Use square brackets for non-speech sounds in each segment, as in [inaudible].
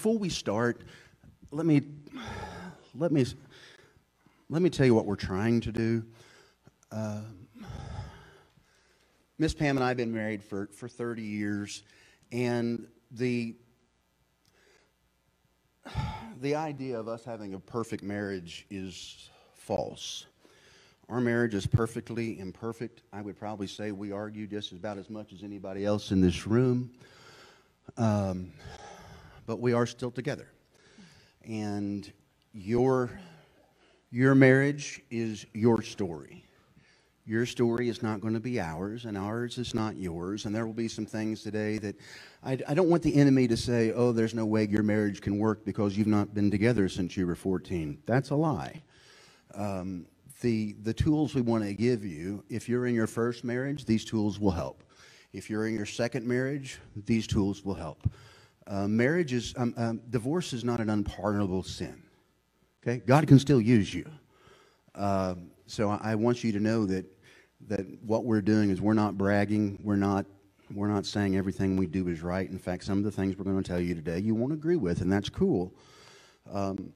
Before we start, let me let me let me tell you what we're trying to do. Uh, Miss Pam and I have been married for, for 30 years, and the the idea of us having a perfect marriage is false. Our marriage is perfectly imperfect. I would probably say we argue just about as much as anybody else in this room. Um, but we are still together. And your, your marriage is your story. Your story is not going to be ours, and ours is not yours. And there will be some things today that I, I, don't want the enemy to say, oh, there's no way your marriage can work because you've not been together since you were 14. That's a lie. Um, the, the tools we want to give you, if you're in your first marriage, these tools will help. If you're in your second marriage, these tools will help. Uh, marriage is, um, um, divorce is not an unpardonable sin. Okay? God can still use you. Uh, so I, I want you to know that, that what we're doing is we're not bragging. We're not, we're not saying everything we do is right. In fact, some of the things we're going to tell you today you won't agree with, and that's cool. Um,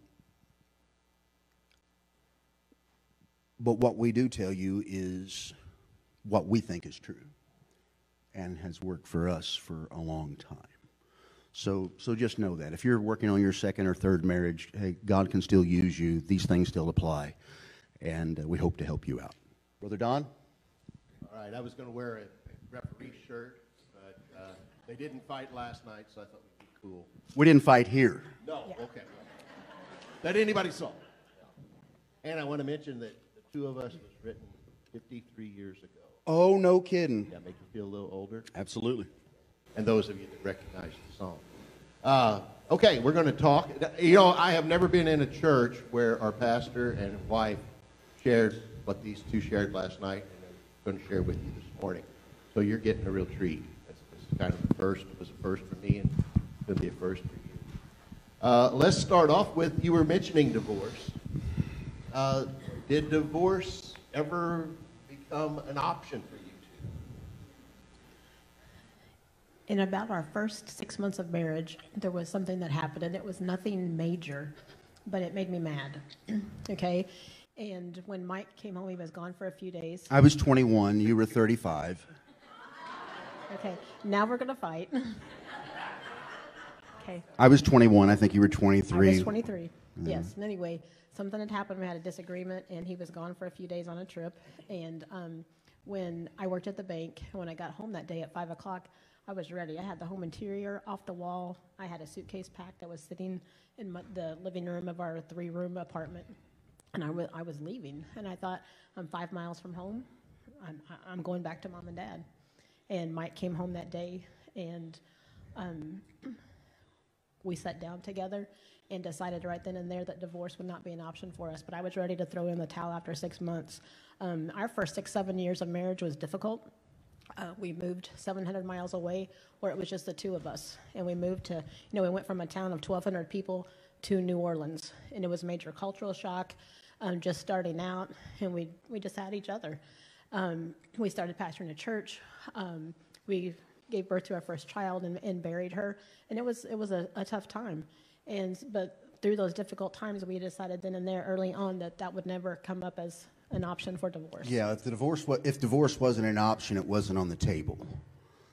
but what we do tell you is what we think is true and has worked for us for a long time. So, so just know that. If you're working on your second or third marriage, hey, God can still use you. These things still apply. And uh, we hope to help you out. Brother Don? All right, I was going to wear a referee shirt, but uh, they didn't fight last night, so I thought we'd be cool. We didn't fight here. No, yeah. okay. That anybody saw. And I want to mention that the two of us was written 53 years ago. Oh, no kidding. That make you feel a little older? Absolutely and those of you that recognize the song. Uh, okay, we're going to talk. You know, I have never been in a church where our pastor and wife shared what these two shared last night, and I'm going to share with you this morning. So you're getting a real treat. It's kind of the first. It was a first for me, and it's going to be a first for you. Uh, let's start off with you were mentioning divorce. Uh, did divorce ever become an option for you? In about our first six months of marriage, there was something that happened, and it was nothing major, but it made me mad. [clears throat] okay? And when Mike came home, he was gone for a few days. I was 21, you were 35. Okay, now we're going to fight. [laughs] okay. I was 21, I think you were 23. I was 23, mm-hmm. yes. And anyway, something had happened, we had a disagreement, and he was gone for a few days on a trip. And um, when I worked at the bank, when I got home that day at 5 o'clock, I was ready. I had the home interior off the wall. I had a suitcase packed that was sitting in my, the living room of our three room apartment. And I, w- I was leaving. And I thought, I'm five miles from home. I'm, I'm going back to mom and dad. And Mike came home that day, and um, [clears throat] we sat down together and decided right then and there that divorce would not be an option for us. But I was ready to throw in the towel after six months. Um, our first six, seven years of marriage was difficult. Uh, we moved 700 miles away where it was just the two of us. And we moved to, you know, we went from a town of 1,200 people to New Orleans. And it was a major cultural shock, um, just starting out. And we, we just had each other. Um, we started pastoring a church. Um, we gave birth to our first child and, and buried her. And it was, it was a, a tough time. And, but through those difficult times, we decided then and there early on that that would never come up as an option for divorce. Yeah, if the divorce if divorce wasn't an option, it wasn't on the table.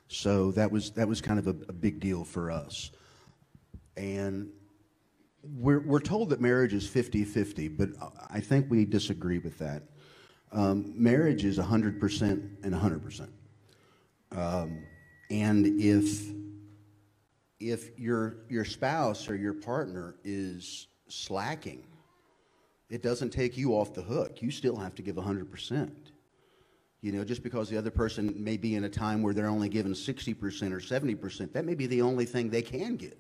So that was that was kind of a, a big deal for us. And we're we're told that marriage is 50-50, but I think we disagree with that. Um, marriage is 100% and 100%. Um, and if if your your spouse or your partner is slacking it doesn't take you off the hook. You still have to give 100%. You know, just because the other person may be in a time where they're only given 60% or 70%, that may be the only thing they can give.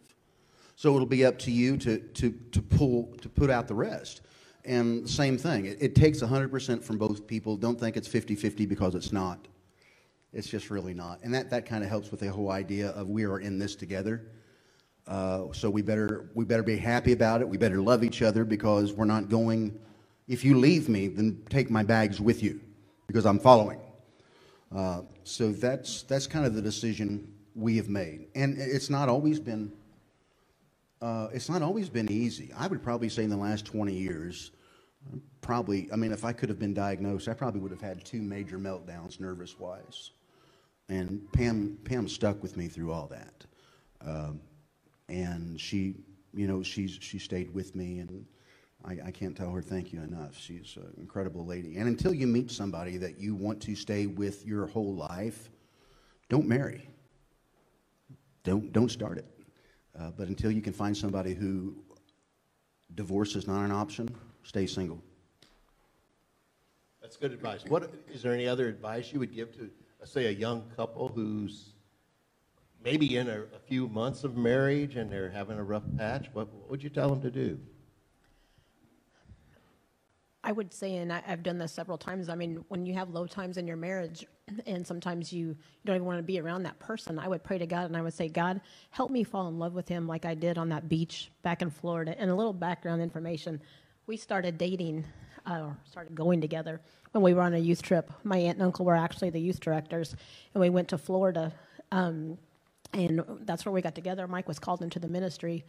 So it'll be up to you to, to, to pull, to put out the rest. And same thing, it, it takes 100% from both people. Don't think it's 50 50 because it's not. It's just really not. And that, that kind of helps with the whole idea of we are in this together. Uh, so we better we better be happy about it. We better love each other because we're not going. If you leave me, then take my bags with you, because I'm following. Uh, so that's that's kind of the decision we have made, and it's not always been Uh, it's not always been easy. I would probably say in the last 20 years, probably, I mean, if I could have been diagnosed, I probably would have had two major meltdowns nervous wise. And Pam, Pam stuck with me through all that. Um, and she, you know, she's, she stayed with me, and I, I can't tell her thank you enough. She's an incredible lady. And until you meet somebody that you want to stay with your whole life, don't marry. Don't, don't start it. Uh, but until you can find somebody who divorce is not an option, stay single. That's good advice. What is there any other advice you would give to, say, a young couple who's maybe in a, a few months of marriage and they're having a rough patch? What, what would you tell them to do? I would say, and I, I've done this several times. I mean, when you have low times in your marriage, [clears throat] and sometimes you, you don't even want to be around that person, I would pray to God and I would say, God, help me fall in love with him like I did on that beach back in Florida. And a little background information: we started dating, uh, or started going together when we were on a youth trip. My aunt and uncle were actually the youth directors, and we went to Florida. Um, and that's where we got together. Mike was called into the ministry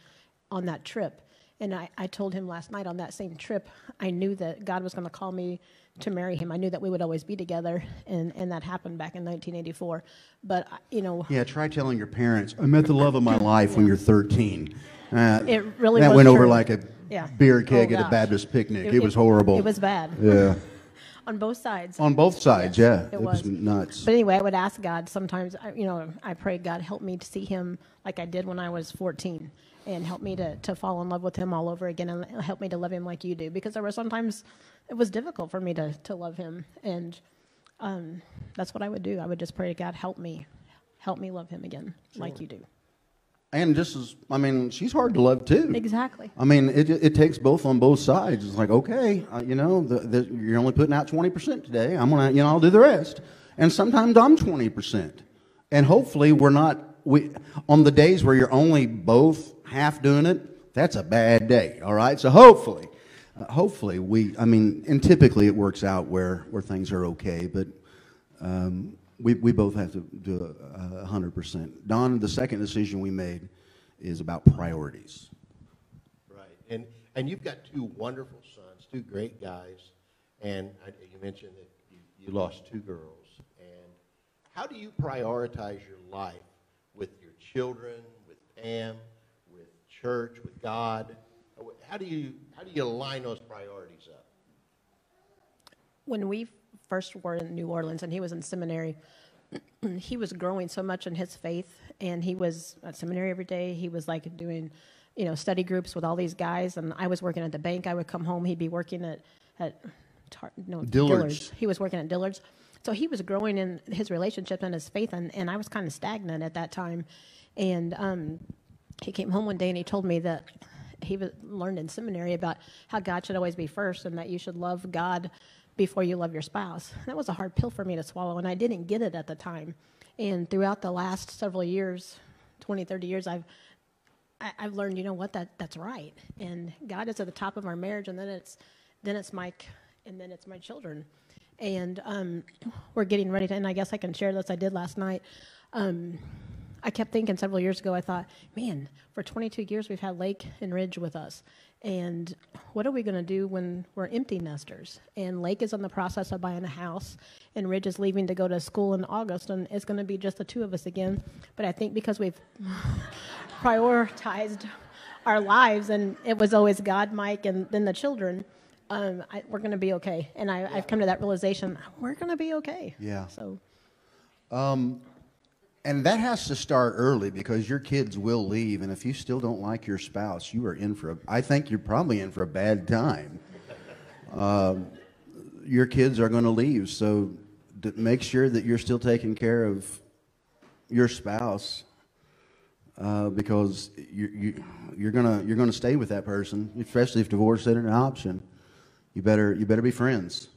on that trip. And I, I told him last night on that same trip, I knew that God was going to call me to marry him. I knew that we would always be together, and, and that happened back in 1984. But, you know. Yeah, try telling your parents, I met the love of my [laughs] life when you're 13. Uh, it really That went over like a Yeah. beer keg Oh, at a. Baptist picnic. It, was horrible. It was bad Yeah. [laughs] on both sides. On both sides, Yes, yeah. it was. nuts. But anyway, I would ask God sometimes, I- you know, I pray, God, help me to see him like I did when I was 14 and help me to, to fall in love with him all over again and help me to love him like you do. Because there were sometimes it was difficult for me to, to love him. And um, that's what I would do. I would just pray to God, help me, help me love him again like you do. And just as, I mean, she's hard to love too. Exactly. I mean, it, it takes both on both sides. It's like, okay, uh, you know, the, the, you're only putting out 20% today. I'm going to, you know, I'll do the rest. And sometimes I'm 20%. And hopefully we're not, we, on the days where you're only both half doing it, that's a bad day, all right? So hopefully, uh, hopefully we, I mean, and typically it works out where, where things are okay, but um, we, we both have to do a, a 100%. Don, the second decision we made is about priorities. Right. And, and you've got two wonderful sons, two great guys. And I, you mentioned that you, you lost two girls. And how do you prioritize your life with your children, with Pam, with church, with God? How do you, how do you line those priorities up? when we first were in New Orleans and he was in seminary, [clears throat] he was growing so much in his faith and he was at seminary every day. He was like doing, you know, study groups with all these guys. And I was working at the bank. I would come home. He'd be working at, at Tar- no, Dillard's. He was working at Dillard's. So he was growing in his relationship and his faith. And, and I was kind of stagnant at that time. And um, he came home one day and he told me that he learned in seminary about how God should always be first and that you should love God before you love your spouse. [laughs] That was a hard pill for me to swallow, and I didn't get it at the time. And throughout the last several years, 20, 30 years, I've I, I've learned, you know what, that that's right. And God is at the top of our marriage, and then it's then it's Mike, and then it's my children. And um, [clears throat] we're getting ready to, and I guess I can share this. I did last night. Um, I kept thinking several years ago, I thought, man, for 22 years we've had Lake and Ridge with us. And what are we going to do when we're empty nesters? And Lake is in the process of buying a house, and Ridge is leaving to go to school in August, and it's going to be just the two of us again. But I think because we've [laughs] prioritized our lives, and it was always God, Mike, and then the children, um, I, we're going to be okay. And I, I've come to that realization we're going to be okay. Yeah. So, And that has to start early because your kids will leave, and if you still don't like your spouse, you are in for a. I think you're probably in for a bad time. Um, your kids are going to leave, so make sure that you're still taking care of your spouse uh, because you, you, you're gonna you're gonna stay with that person, especially if divorce isn't an option. You better you better be friends.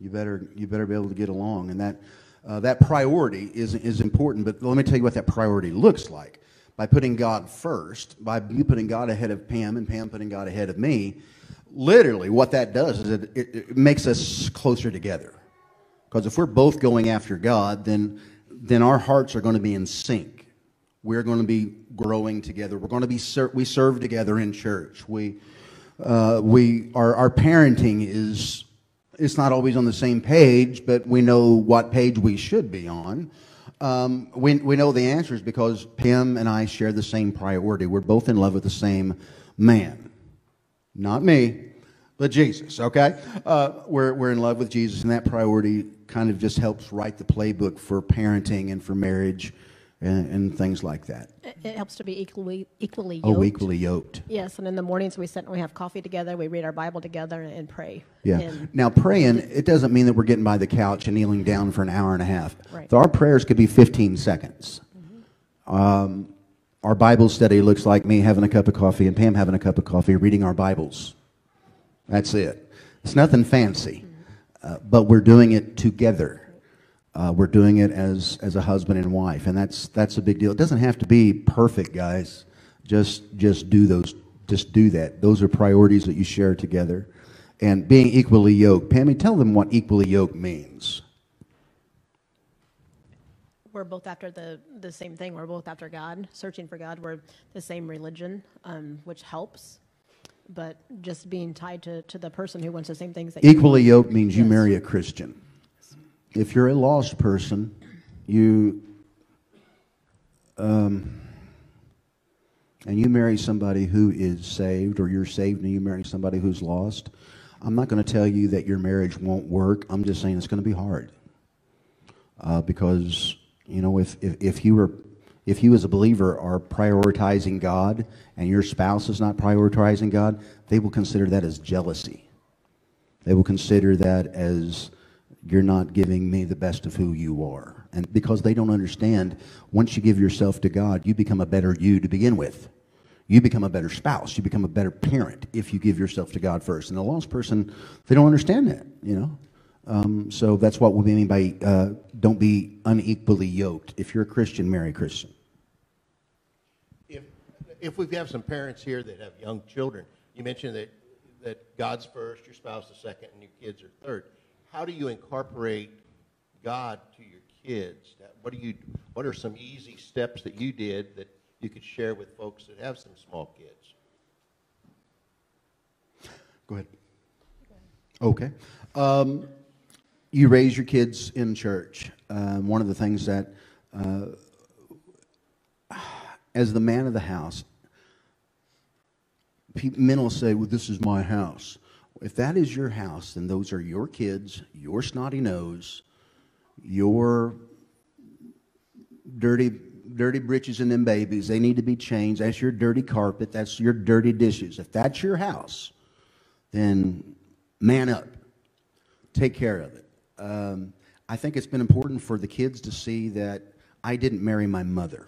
You better you better be able to get along, and that uh, that priority is is important. But let me tell you what that priority looks like. By putting God first, by you putting God ahead of Pam and Pam putting God ahead of me, literally what that does is it, it, it makes us closer together. Because if we're both going after God, then then our hearts are going to be in sync. We're going to be growing together. We're going to be ser- we serve together in church. We uh, we our our parenting is it's not always on the same page, but we know what page we should be on. Um, we, we know the answers because Pam and I share the same priority. We're both in love with the same man. Not me, but Jesus, okay? Uh, we're, we're in love with Jesus, and that priority kind of just helps write the playbook for parenting and for marriage and, and things like that. It, it helps to be equally equally yoked. Oh, yoked. equally yoked. Yes, and in the mornings we sit and we have coffee together. We read our Bible together and pray. Yeah. And Now, praying, it doesn't mean that we're getting by the couch and kneeling down for an hour and a half. Right. So our prayers could be 15 seconds. Um, our Bible study looks like me having a cup of coffee and Pam having a cup of coffee, reading our Bibles. That's it. It's nothing fancy, uh, but we're doing it together. Uh, we're doing it as, as a husband and wife, and that's, that's a big deal. It doesn't have to be perfect, guys. Just, just do those, just do that. Those are priorities that you share together. And being equally yoked. Pammy, tell them what equally yoked means. we're both after the, the same thing. We're both after God, searching for God. We're the same religion, um, which helps. But just being tied to, to the person who wants the same things that you Equally yoked means you marry a Christian. If you're a lost person, you um, and you marry somebody who is saved, or you're saved and you marry somebody who's lost. I'm not going to tell you that your marriage won't work. I'm just saying it's going to be hard uh, because you know if, if if you were if you as a believer are prioritizing God and your spouse is not prioritizing God, they will consider that as jealousy. They will consider that as you're not giving me the best of who you are. And because they don't understand, once you give yourself to God, you become a better you to begin with. You become a better spouse. You become a better parent if you give yourself to God first. And a lost person, they don't understand that, you know? Um, so that's what we mean by uh, don't be unequally yoked. If you're a Christian, marry a Christian. If, if we have some parents here that have young children, you mentioned that, that God's first, your spouse the second, and your kids are third. How do you incorporate God to your kids? What, do you, what are some easy steps that you did that you could share with folks that have some small kids? Go ahead. Okay. Um, you raise your kids in church. Um, one of the things that, uh, as the man of the house, pe- men will say, Well, this is my house. If that is your house, then those are your kids, your snotty nose, your dirty dirty britches and them babies. They need to be changed. That's your dirty carpet. That's your dirty dishes. If that's your house then man up. Take care of it. Um, i think it's been important for the kids to see that i didn't marry my mother.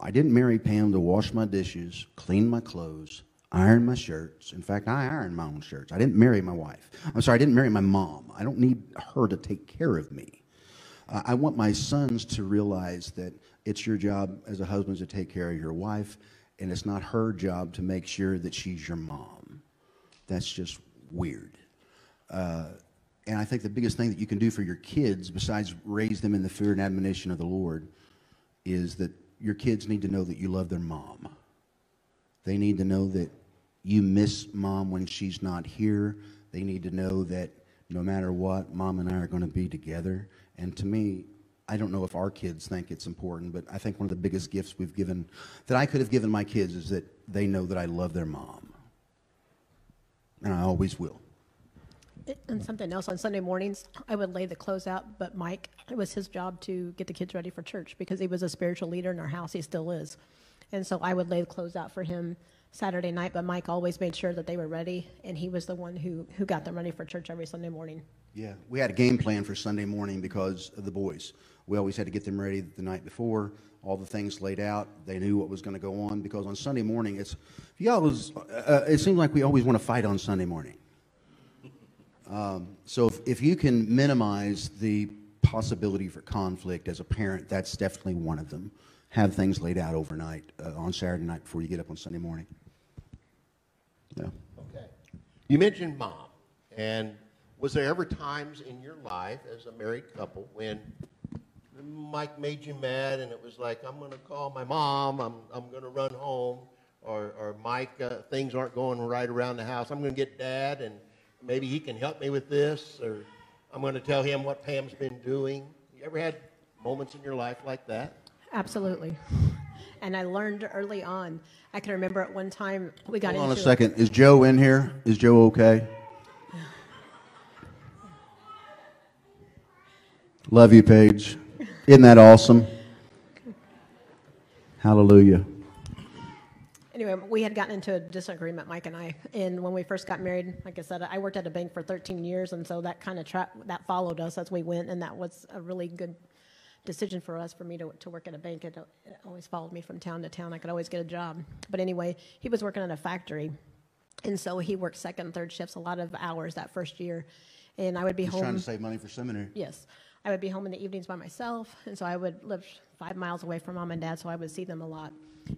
I didn't marry pam to wash my dishes clean my clothes iron my shirts in fact i iron my own shirts i didn't marry my wife i'm sorry i didn't marry my mom i don't need her to take care of me uh, I want my sons to realize that it's your job as a husband to take care of your wife, and it's not her job to make sure that she's your mom. That's just weird. Uh, and I think the biggest thing that you can do for your kids, besides raise them in the fear and admonition of the Lord, is that your kids need to know that you love their mom. They need to know that you miss mom when she's not here. They need to know that no matter what, mom and I are going to be together. And to me, I don't know if our kids think it's important, but I think one of the biggest gifts we've given, that I could have given my kids, is that they know that I love their mom. And I always will. And something else, on Sunday mornings, I would lay the clothes out, but Mike, it was his job to get the kids ready for church because he was a spiritual leader in our house. He still is. And so I would lay the clothes out for him Saturday night, but Mike always made sure that they were ready, and he was the one who, who got them ready for church every Sunday morning. Yeah, we had a game plan for Sunday morning because of the boys. We always had to get them ready the night before, all the things laid out. They knew what was going to go on because on Sunday morning, it's you always. Uh, it seems like we always want to fight on Sunday morning. Um, so if, if you can minimize the possibility for conflict as a parent, that's definitely one of them. Have things laid out overnight uh, on Saturday night before you get up on Sunday morning. Yeah. Okay. You mentioned mom, and was there ever times in your life as a married couple when Mike made you mad, and it was like, I'm going to call my mom, I'm, I'm going to run home, or, or Mike, uh, things aren't going right around the house, I'm going to get dad, and maybe he can help me with this, or I'm going to tell him what Pam's been doing. You ever had moments in your life like that? Absolutely. And I learned early on. I can remember at one time we got Hold on a second. Is Joe in here? Is Joe okay? Love you, Paige. Isn't that awesome? Hallelujah. Anyway, we had gotten into a disagreement, Mike and I, and when we first got married, like I said, I worked at a bank for 13 years, and so that kind of tra- that followed us as we went, and that was a really good decision for us for me to, to work at a bank. It, it always followed me from town to town. I could always get a job. But anyway, he was working at a factory, and so he worked second and third shifts, a lot of hours that first year, and I would be He's home. trying to save money for seminary. Yes. I would be home in the evenings by myself, and so I would live five miles away from mom and dad, so I would see them a lot.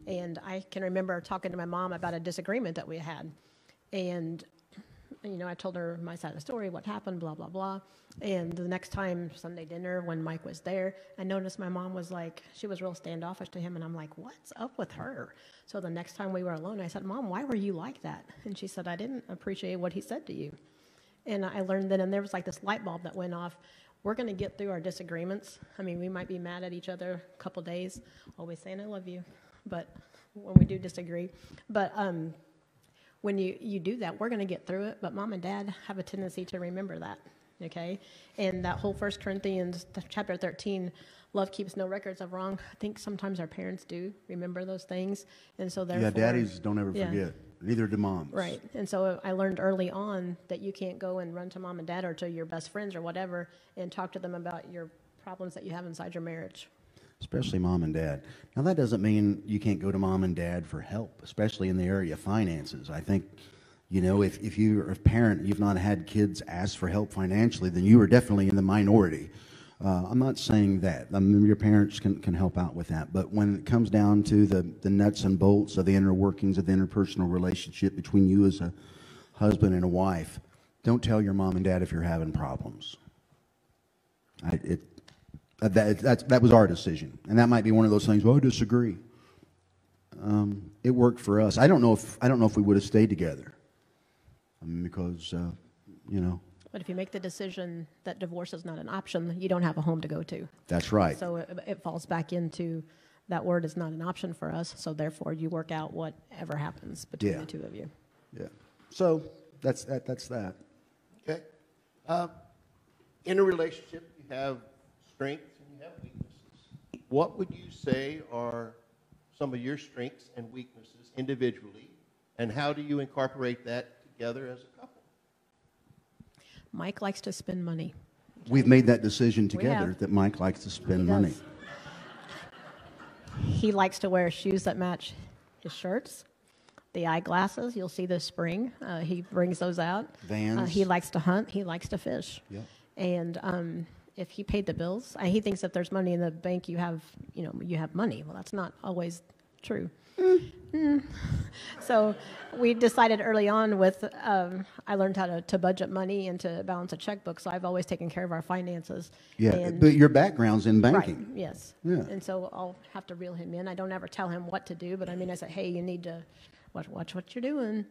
And I can remember talking to my mom about a disagreement that we had. And, you know, I told her my side of the story, what happened, blah, blah, blah. And the next time, Sunday dinner, when Mike was there, I noticed my mom was like, she was real standoffish to him, and I'm like, what's up with her? So the next time we were alone, I said, Mom, why were you like that? And she said, I didn't appreciate what he said to you. And I learned then, and there was like this light bulb that went off. We're going to get through our disagreements. I mean, we might be mad at each other a couple days, always saying I love you, but when we do disagree, but um, when you you do that, we're going to get through it. But mom and dad have a tendency to remember that, okay? And that whole First Corinthians chapter thirteen, love keeps no records of wrong. I think sometimes our parents do remember those things, and so therefore, Yeah, daddies don't ever Yeah. forget. Neither do moms. Right. And so I learned early on that you can't go and run to mom and dad or to your best friends or whatever and talk to them about your problems that you have inside your marriage. Especially mom and dad. Now, that doesn't mean you can't go to mom and dad for help, especially in the area of finances. I think, you know, if, if you're a parent, you've not had kids ask for help financially, then you are definitely in the minority. Uh, I'm not saying that. I mean, your parents can, can help out with that. But when it comes down to the, the nuts and bolts of the inner workings of the interpersonal relationship between you as a husband and a wife, don't tell your mom and dad if you're having problems. I, it, that, that, that was our decision. And that might be one of those things, well, I disagree. Um, it worked for us. I don't know if, I don't know if we would have stayed together. I mean, because, uh, you know, But if you make the decision that divorce is not an option, you don't have a home to go to. that's right. So it, it falls back into that word is not an option for us. So therefore, you work out whatever happens between Yeah. the two of you. Yeah. So that's, that, that's that. Okay. Uh, in a relationship, you have strengths and you have weaknesses. What would you say are some of your strengths and weaknesses individually, and how do you incorporate that together as a couple? Mike likes to spend money. We've made that decision together that Mike likes to spend He money. He likes to wear shoes that match his shirts. The eyeglasses, you'll see this spring. Uh, he brings those out. Uh, Vans. he likes to hunt. He likes to fish. Yep. And um, if he paid the bills, uh, he thinks if there's money in the bank, you have, you know, you have money. Well, that's not always true. Mm. So we decided early on with, um, I learned how to, to budget money and to balance a checkbook. So I've always taken care of our finances. Yeah, And- but your background's in banking. Right, yes. Yeah. And so I'll have to reel him in. I don't ever tell him what to do, but I mean, I say, hey, you need to watch, watch what you're doing.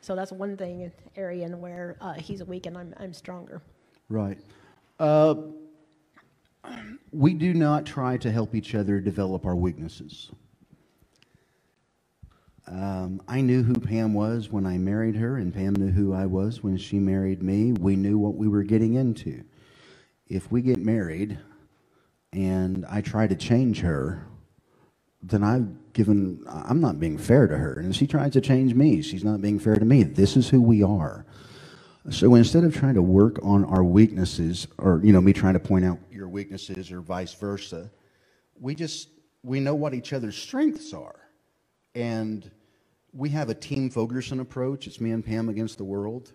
So that's one thing, area in where uh, he's weak and I'm, I'm stronger. Right. Uh, we do not try to help each other develop our weaknesses. Um, I knew who Pam was when I married her, and Pam knew who I was when she married me. We knew what we were getting into. If we get married and I try to change her, then I've given, I'm not being fair to her. And if she tries to change me, she's not being fair to me. This is who we are. So instead of trying to work on our weaknesses, or you know, me trying to point out your weaknesses, or vice versa, we just we know what each other's strengths are, and we have a team Fogerson approach. It's me and Pam against the world,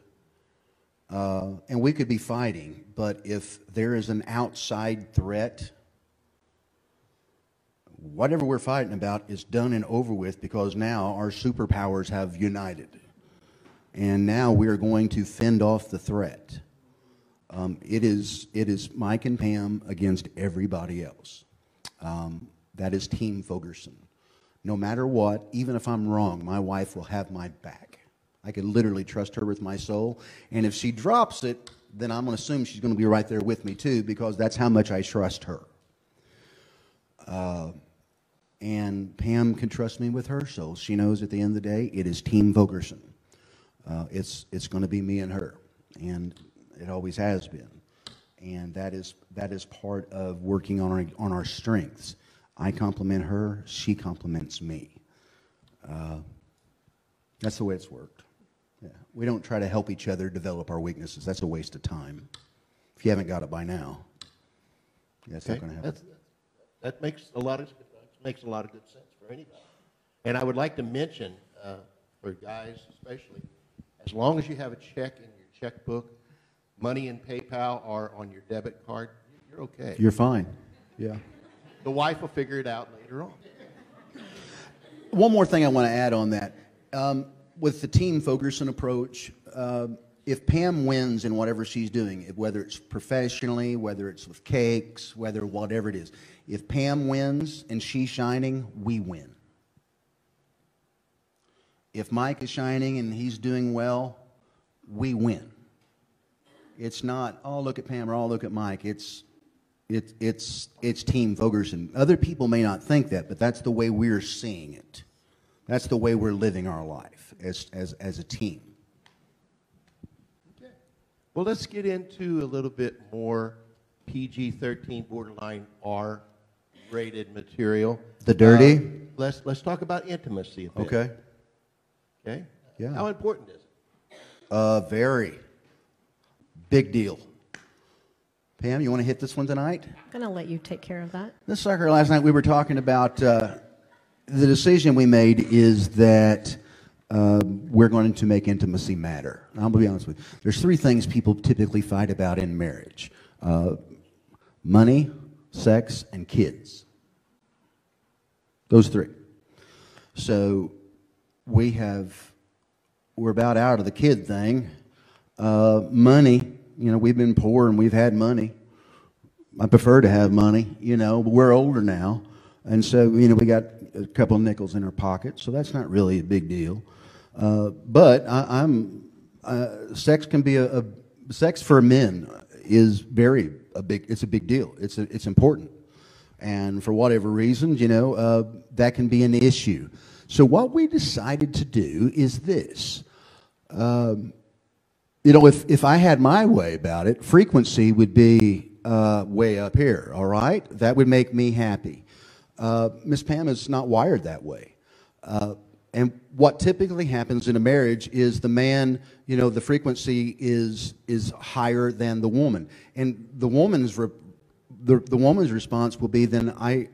uh, and we could be fighting, but if there is an outside threat, whatever we're fighting about is done and over with because now our superpowers have united and now we are going to fend off the threat. Um, it is it is Mike and Pam against everybody else. Um, that is Team Fogerson. No matter what, even if I'm wrong, my wife will have my back. I can literally trust her with my soul. And if she drops it, then I'm going to assume she's going to be right there with me too, because that's how much I trust her. Uh, and Pam can trust me with her soul. She knows at the end of the day, it is Team Fogerson. Uh, it's it's going to be me and her, and it always has been. And that is that is part of working on our on our strengths. I compliment her, she compliments me. Uh, that's the way it's worked. Yeah. We don't try to help each other develop our weaknesses. That's a waste of time. If you haven't got it by now, that's not Okay? going to happen. That's, that makes a lot of makes a lot of good sense for anybody. And I would like to mention uh, for guys especially, as long as you have a check in your checkbook, money in PayPal or on your debit card, you're okay. You're fine. Yeah. the wife will figure it out later on. One more thing I want to add on that. Um, with the Team Fogerson approach, uh, if Pam wins in whatever she's doing, whether it's professionally, whether it's with cakes, whether whatever it is, if Pam wins and she's shining, we win. If Mike is shining and he's doing well, we win. It's not, oh, look at Pam or oh, look at Mike. It's, it, it's, it's Team Fogerson. Other people may not think that, but that's the way we're seeing it. That's the way we're living our life as, as, as a team. Okay. Well, let's get into a little bit more PG-13 borderline R-rated material. The dirty? Uh, let's let's talk about intimacy a bit. Okay? Okay. Yeah. How important is it? Uh, very. Big deal. Pam, you want to hit this one tonight? I'm going to let you take care of that. This sucker last night we were talking about uh, the decision we made is that uh, we're going to make intimacy matter. I'm gonna be honest with you. There's three things people typically fight about in marriage: uh, money, sex, and kids. Those three. So we have we're about out of the kid thing. Uh, money, you know, we've been poor and we've had money. I prefer to have money, you know, but we're older now. And so, you know, we got a couple of nickels in our pocket, so that's not really a big deal. Uh, but I, I'm, uh, sex can be a, a, sex for men is very a big, it's a big deal. It's, a, it's important. And for whatever reasons, you know, uh, that can be an issue. So what we decided to do is this you know, if, if I had my way about it, frequency would be uh, way up here, all right? That would make me happy. Uh, Miss Pam is not wired that way. Uh, and what typically happens in a marriage is the man, you know, the frequency is, is higher than the woman. And the woman's, the, the woman's response will be, then I,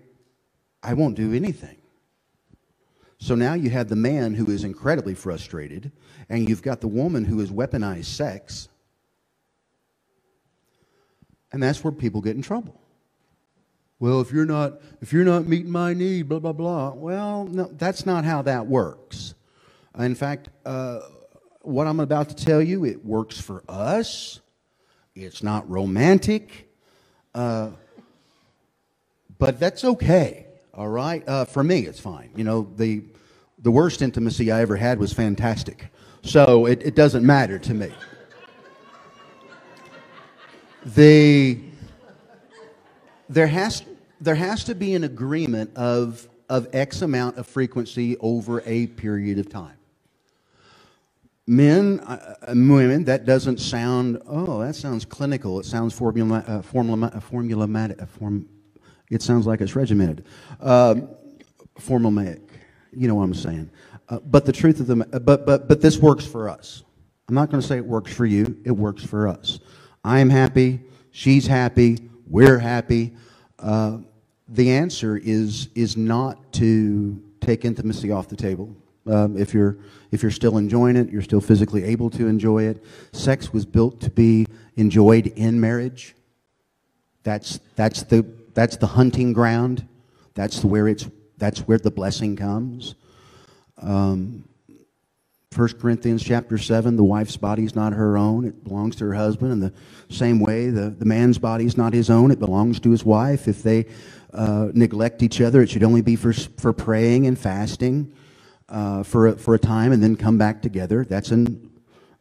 I won't do anything. So now you have the man who is incredibly frustrated, and you've got the woman who has weaponized sex. And that's where people get in trouble. Well, if you're not if you're not meeting my need, blah blah blah. Well, no, that's not how that works. In fact, uh, what I'm about to tell you, it works for us. It's not romantic, uh, but that's okay. All right, uh, for me, it's fine. You know, the the worst intimacy I ever had was fantastic, so it, it doesn't matter to me. The there has there has to be an agreement of of X amount of frequency over a period of time. Men, uh, uh, women, that doesn't sound. Oh, that sounds clinical. It sounds formula, uh, formula, uh, uh, form. It sounds like it's regimented, um, formulaic. You know what I'm saying. Uh, but the truth of the, but but but this works for us. I'm not going to say it works for you. It works for us. I am happy. She's happy. We're happy. Uh, the answer is is not to take intimacy off the table. Um, if you're if you're still enjoying it, you're still physically able to enjoy it. Sex was built to be enjoyed in marriage. That's that's the that's the hunting ground. That's where it's that's where the blessing comes. Um, 1 Corinthians chapter 7, the wife's body is not her own, it belongs to her husband. And the same way, the, the man's body is not his own, it belongs to his wife. If they uh, neglect each other, it should only be for, for praying and fasting uh, for, a, for a time and then come back together. That's in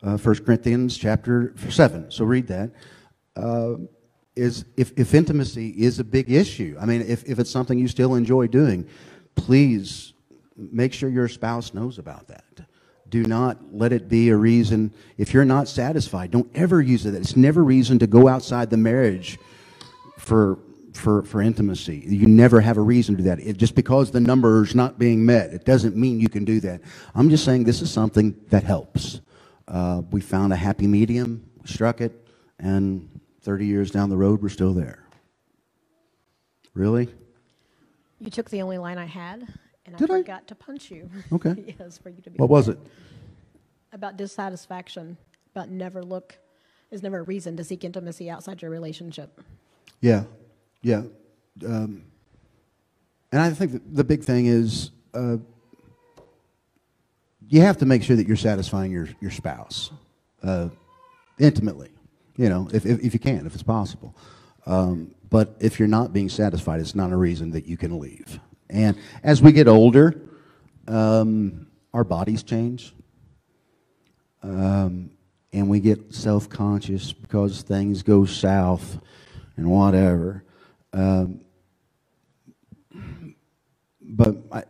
uh, 1 Corinthians chapter 7. So read that. Uh, is if, if intimacy is a big issue, I mean, if, if it's something you still enjoy doing, please make sure your spouse knows about that. Do not let it be a reason. If you're not satisfied, don't ever use it. It's never reason to go outside the marriage for for, for intimacy. You never have a reason to do that. It, just because the number is not being met, it doesn't mean you can do that. I'm just saying this is something that helps. Uh, we found a happy medium, struck it, and 30 years down the road, we're still there. Really? You took the only line I had, and I Did I? forgot to punch you. [laughs] Okay. yes, for you to be. What was it? About dissatisfaction, about never look, is never a reason to seek intimacy outside your relationship. Yeah, yeah. Um, and I think that the big thing is uh, you have to make sure that you're satisfying your, your spouse uh, intimately, you know, if, if, if you can, if it's possible. Um, but if you're not being satisfied, it's not a reason that you can leave. And as we get older, um, our bodies change. Um, and we get self conscious because things go south and whatever. Um, but I,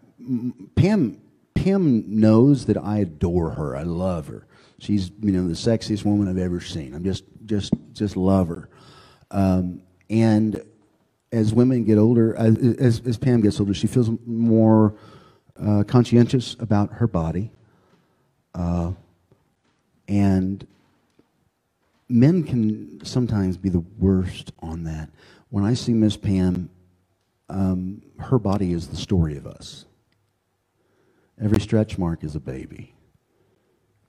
Pam, Pam knows that I adore her. I love her. She's you know the sexiest woman I've ever seen. I'm just just just love her. Um, and as women get older, as, as, Pam gets older, she feels more uh, conscientious about her body. Uh, and men can sometimes be the worst on that. When I see Miss Pam, um, her body is the story of us. Every stretch mark is a baby.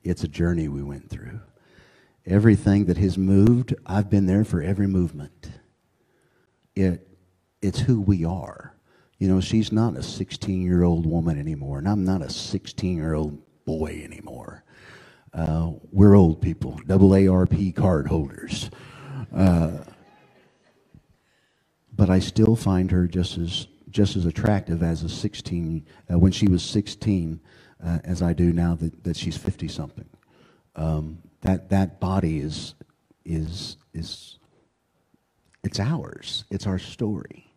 It's a journey we went through. Everything that has moved, I've been there for every movement. It, it's who we are. You know, she's not a 16 year old woman anymore, and I'm not a 16 year old boy anymore. Uh, we're old people, double ARP card holders. Uh, but I still find her just as just as attractive as a 16 uh, when she was 16 uh, as I do now that, that she's 50 something. Um, that that body is is is it's ours. It's our story,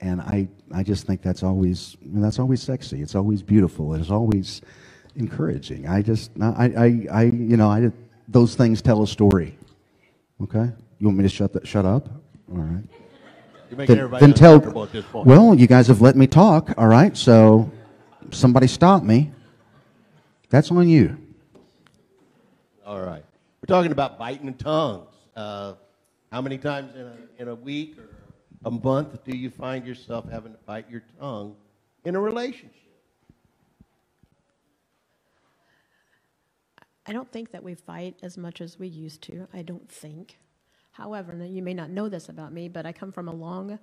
and I I just think that's always that's always sexy. It's always beautiful. It's always encouraging. I just I I, I you know I those things tell a story. Okay, you want me to shut that shut up? All right. You're making Then, everybody then tell. at this point. Well, you guys have let me talk. All right, so somebody stop me. That's on you. All right. We're talking about biting tongues. Uh, how many times in a, in a week or a month do you find yourself having to bite your tongue in a relationship? I don't think that we fight as much as we used to. I don't think. However, now you may not know this about me, but I come from a long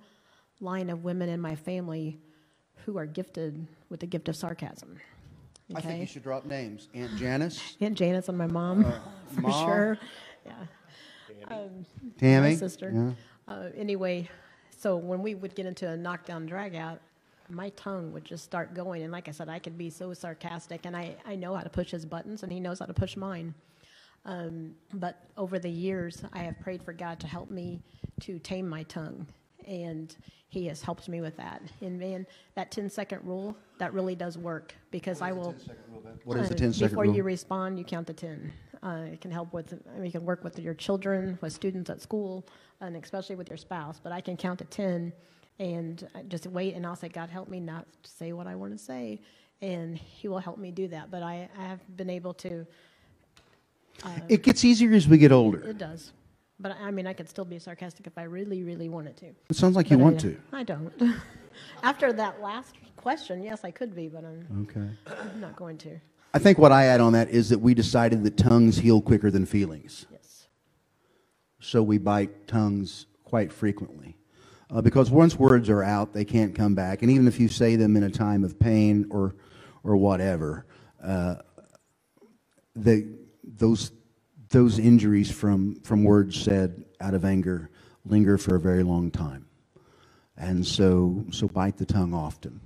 line of women in my family who are gifted with the gift of sarcasm. I think you should drop names. Aunt Janice, Aunt Janice and my mom, [laughs] for Mom. sure. Yeah. Tammy, my sister. Yeah. Uh, anyway, so when we would get into a knockdown drag out, my tongue would just start going. And like I said, I could be so sarcastic, and I, I know how to push his buttons, and he knows how to push mine. Um, but over the years, I have prayed for God to help me to tame my tongue, and He has helped me with that. And man, that 10 second rule, that really does work because I will. What is the Uh, 10 second Before rule? you respond, you count to 10. Uh, it can help with, I mean, you can work with your children, with students at school, and especially with your spouse. But I can count to 10 and just wait, and I'll say, God, help me not to say what I want to say. And He will help me do that. But I, I have been able to, It gets easier as we get older. it does. But I mean, I could still be sarcastic if I really, really wanted to. It sounds like you But I- want to. I don't. [laughs] After that last question, yes, I could be, but I'm, Okay. I'm [clears throat] not going to. I think what I add on that is that we decided that tongues heal quicker than feelings. Yes. So we bite tongues quite frequently. Uh, because once words are out, they can't come back. And even if you say them in a time of pain or, or whatever, uh, they, those, those injuries from, from words said out of anger linger for a very long time. And so, so bite the tongue often.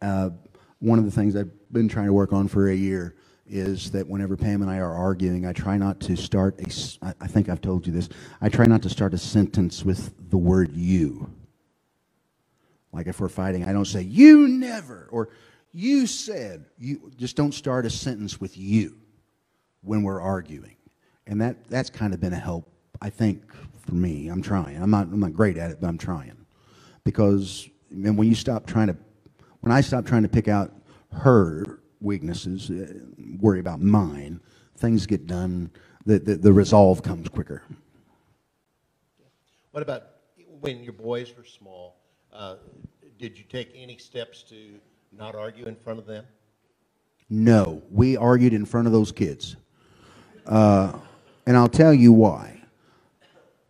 Uh, one of the things I've been trying to work on for a year is that whenever Pam and I are arguing, I try not to start a, I think I've told you this, I try not to start a sentence with the word you. Like if we're fighting, I don't say, you never, or you said, you just don't start a sentence with you when we're arguing. And that, that's kind of been a help, I think, for me. I'm trying. I'm not, I'm not great at it, but I'm trying. Because and when you stop trying to, when I stop trying to pick out her weaknesses, uh, worry about mine, things get done, the, the, the resolve comes quicker. What about when your boys were small? Uh, did you take any steps to not argue in front of them? No, we argued in front of those kids. Uh, and I'll tell you why.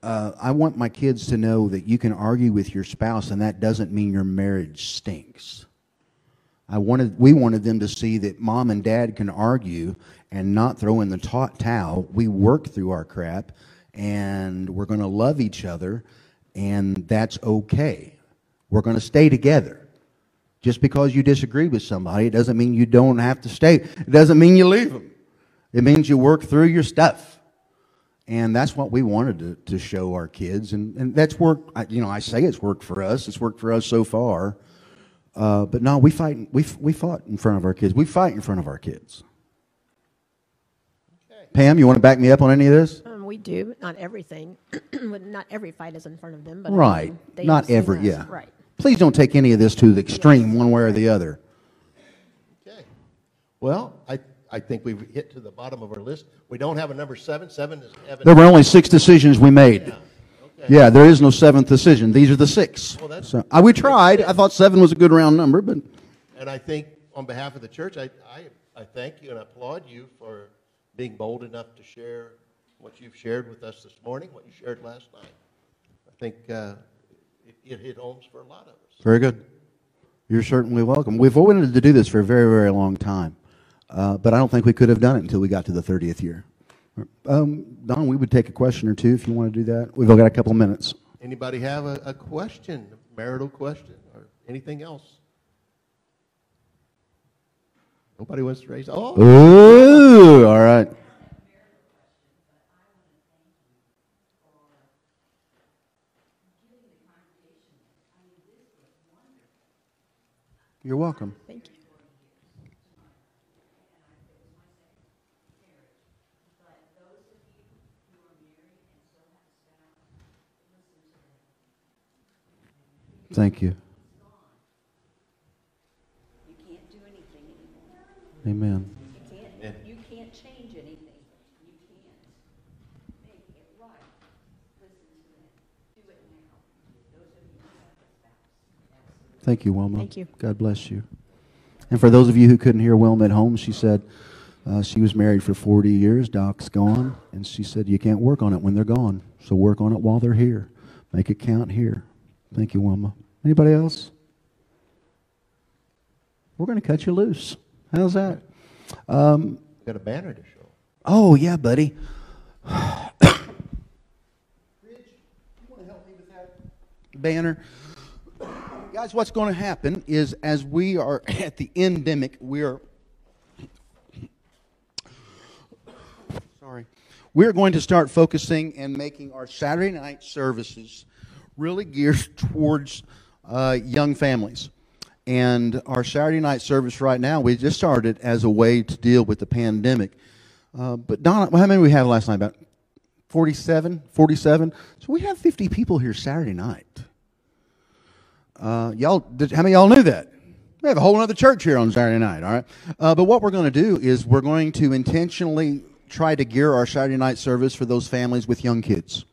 Uh, I want my kids to know that you can argue with your spouse, and that doesn't mean your marriage stinks. I wanted, we wanted them to see that mom and dad can argue and not throw in the ta- towel. We work through our crap, and we're going to love each other, and that's okay. We're going to stay together. Just because you disagree with somebody, it doesn't mean you don't have to stay. It doesn't mean you leave them. It means you work through your stuff. And that's what we wanted to, to show our kids. And, and that's worked, I- you know, I say it's worked for us. It's worked for us so far. Uh, but no, we fight, we, we fought in front of our kids. We fight in front of our kids. Pam, you want to back me up on any of this? Um, we do, not everything, [clears throat] But not every fight is in front of them, but. I Right. mean, Not every, us. yeah. Right. Please don't take any of this to the extreme, one way or the other. Okay. Well, I, I think we've hit to the bottom of our list. We don't have a number seven. Seven is Evan. There were only six decisions we made. Yeah, there is no seventh decision. These are the six. Well, that's- So, we tried. I thought seven was a good round number, but And I think on behalf of the church, I, I, I thank you and applaud you for being bold enough to share what you've shared with us this morning, what you shared last night. I think uh, it, it hit homes for a lot of us. very good. You're certainly welcome. We've wanted to do this for a very, very long time, uh, but I don't think we could have done it until we got to the 30th year. Um, Don, we would take a question or two if you want to do that. We've only got a couple of minutes. Anybody have a, a question, a marital question, or anything else? Nobody wants to raise. Oh, Ooh, all right. You're welcome. Thank you. Thank you. You can't do anything anymore. Amen. You can't, you can't change anything. You can't make it right. Listen to it. Do it now. Those of you who have a spouse. Thank you, Wilma. Thank you. God bless you. And for those of you who couldn't hear Wilma at home, she said uh, she was married for 40 years. Doc's gone. And she said, You can't work on it when they're gone. So work on it while they're here. Make it count here. Thank you, Wilma. Anybody else? We're going to cut you loose. How's that? Um, got a banner to show. Oh, yeah, buddy. [sighs] Banner. Guys, what's going to happen is as we are [laughs] at the endemic, we are. Sorry. We're going to start focusing and making our Saturday night services really geared [laughs] towards uh, young families. And our Saturday night service right now, we just started as a way to deal with the pandemic. Uh, but Donna, how many we had last night? About 47, 47. So we had 50 people here Saturday night. Uh, y'all, did, how many y'all knew that? We have a whole other church here on Saturday night, all right? Uh, but what we're going to do is we're going to intentionally try to gear our Saturday night service for those families with young kids.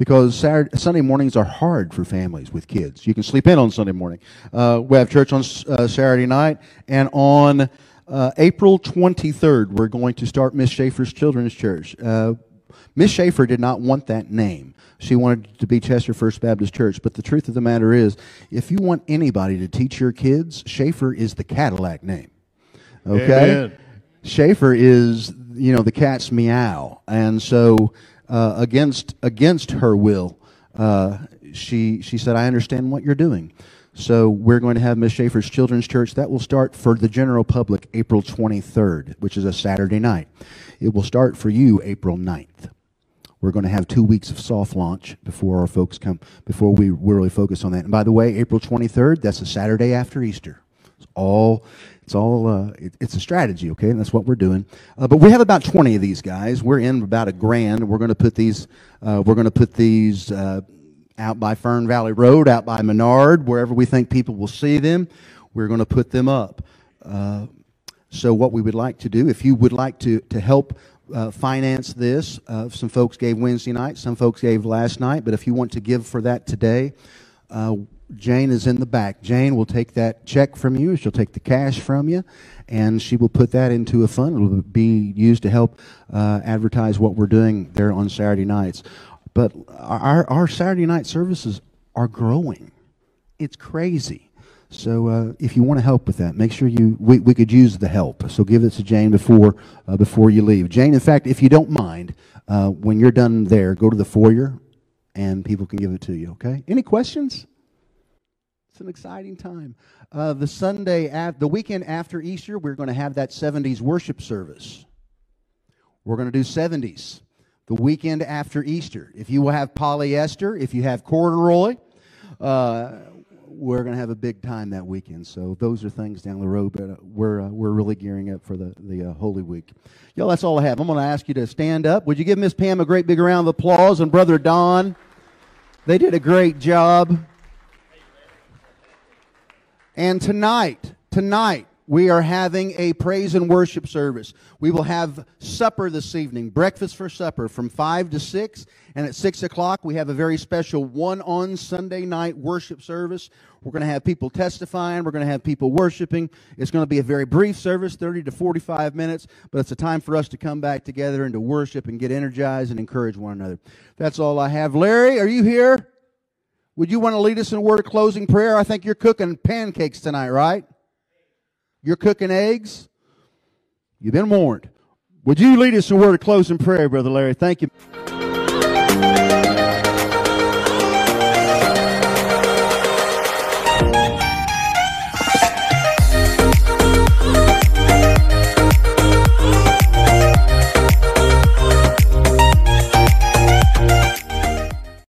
Because Saturday, Sunday mornings are hard for families with kids. You can sleep in on Sunday morning. Uh, we have church on uh, Saturday night, and on uh, April 23rd, we're going to start Miss Schaefer's Children's Church. Uh, Miss Schaefer did not want that name. She wanted it to be Chester First Baptist Church. But the truth of the matter is, if you want anybody to teach your kids, Schaefer is the Cadillac name. Okay? Amen. Schaefer is, you know, the cat's meow, and so uh, against against her will, uh, she she said, "I understand what you're doing." So we're going to have Miss Schaefer's Children's Church. That will start for the general public April 23rd, which is a Saturday night. It will start for you April 9th. We're going to have two weeks of soft launch before our folks come, before we really focus on that. And by the way, April 23rd, that's a Saturday after Easter. It's all, it's all, uh, it, it's a strategy, okay? And that's what we're doing. Uh, but we have about 20 of these guys. We're in about a grand. We're going to put these, uh, we're going to put these, uh, out by Fern Valley Road, out by Menard, wherever we think people will see them, we're going to put them up. Uh, so what we would like to do, if you would like to, to help uh, finance this, uh, some folks gave Wednesday night, some folks gave last night, but if you want to give for that today, uh, Jane is in the back. Jane will take that check from you. She'll take the cash from you, and she will put that into a fund. It will be used to help uh, advertise what we're doing there on Saturday nights. But our, our Saturday night services are growing. It's crazy. So uh, if you want to help with that, make sure you we, we could use the help. So give it to Jane before uh, before you leave. Jane, in fact, if you don't mind, uh, when you're done there, go to the foyer, and people can give it to you. Okay? Any questions? It's an exciting time. Uh, the Sunday, af- the weekend after Easter, we're going to have that 70s worship service. We're going to do 70s the weekend after Easter. If you will have polyester, if you have corduroy, uh, we're going to have a big time that weekend. So those are things down the road, but uh, we're uh, we're really gearing up for the the uh, Holy Week. Y'all, that's all I have. I'm going to ask you to stand up. Would you give Miss Pam a great big round of applause and Brother Don? They did a great job. And tonight, tonight, we are having a praise and worship service. We will have supper this evening, breakfast for supper from 5 to 6. And at 6 o'clock, we have a very special one on Sunday night worship service. We're going to have people testifying. We're going to have people worshiping. It's going to be a very brief service, 30 to 45 minutes, but it's a time for us to come back together and to worship and get energized and encourage one another. That's all I have. Larry, are you here? Would you want to lead us in a word of closing prayer? I think you're cooking pancakes tonight, right? You're cooking eggs? You've been warned. Would you lead us in a word of closing prayer, Brother Larry? Thank you.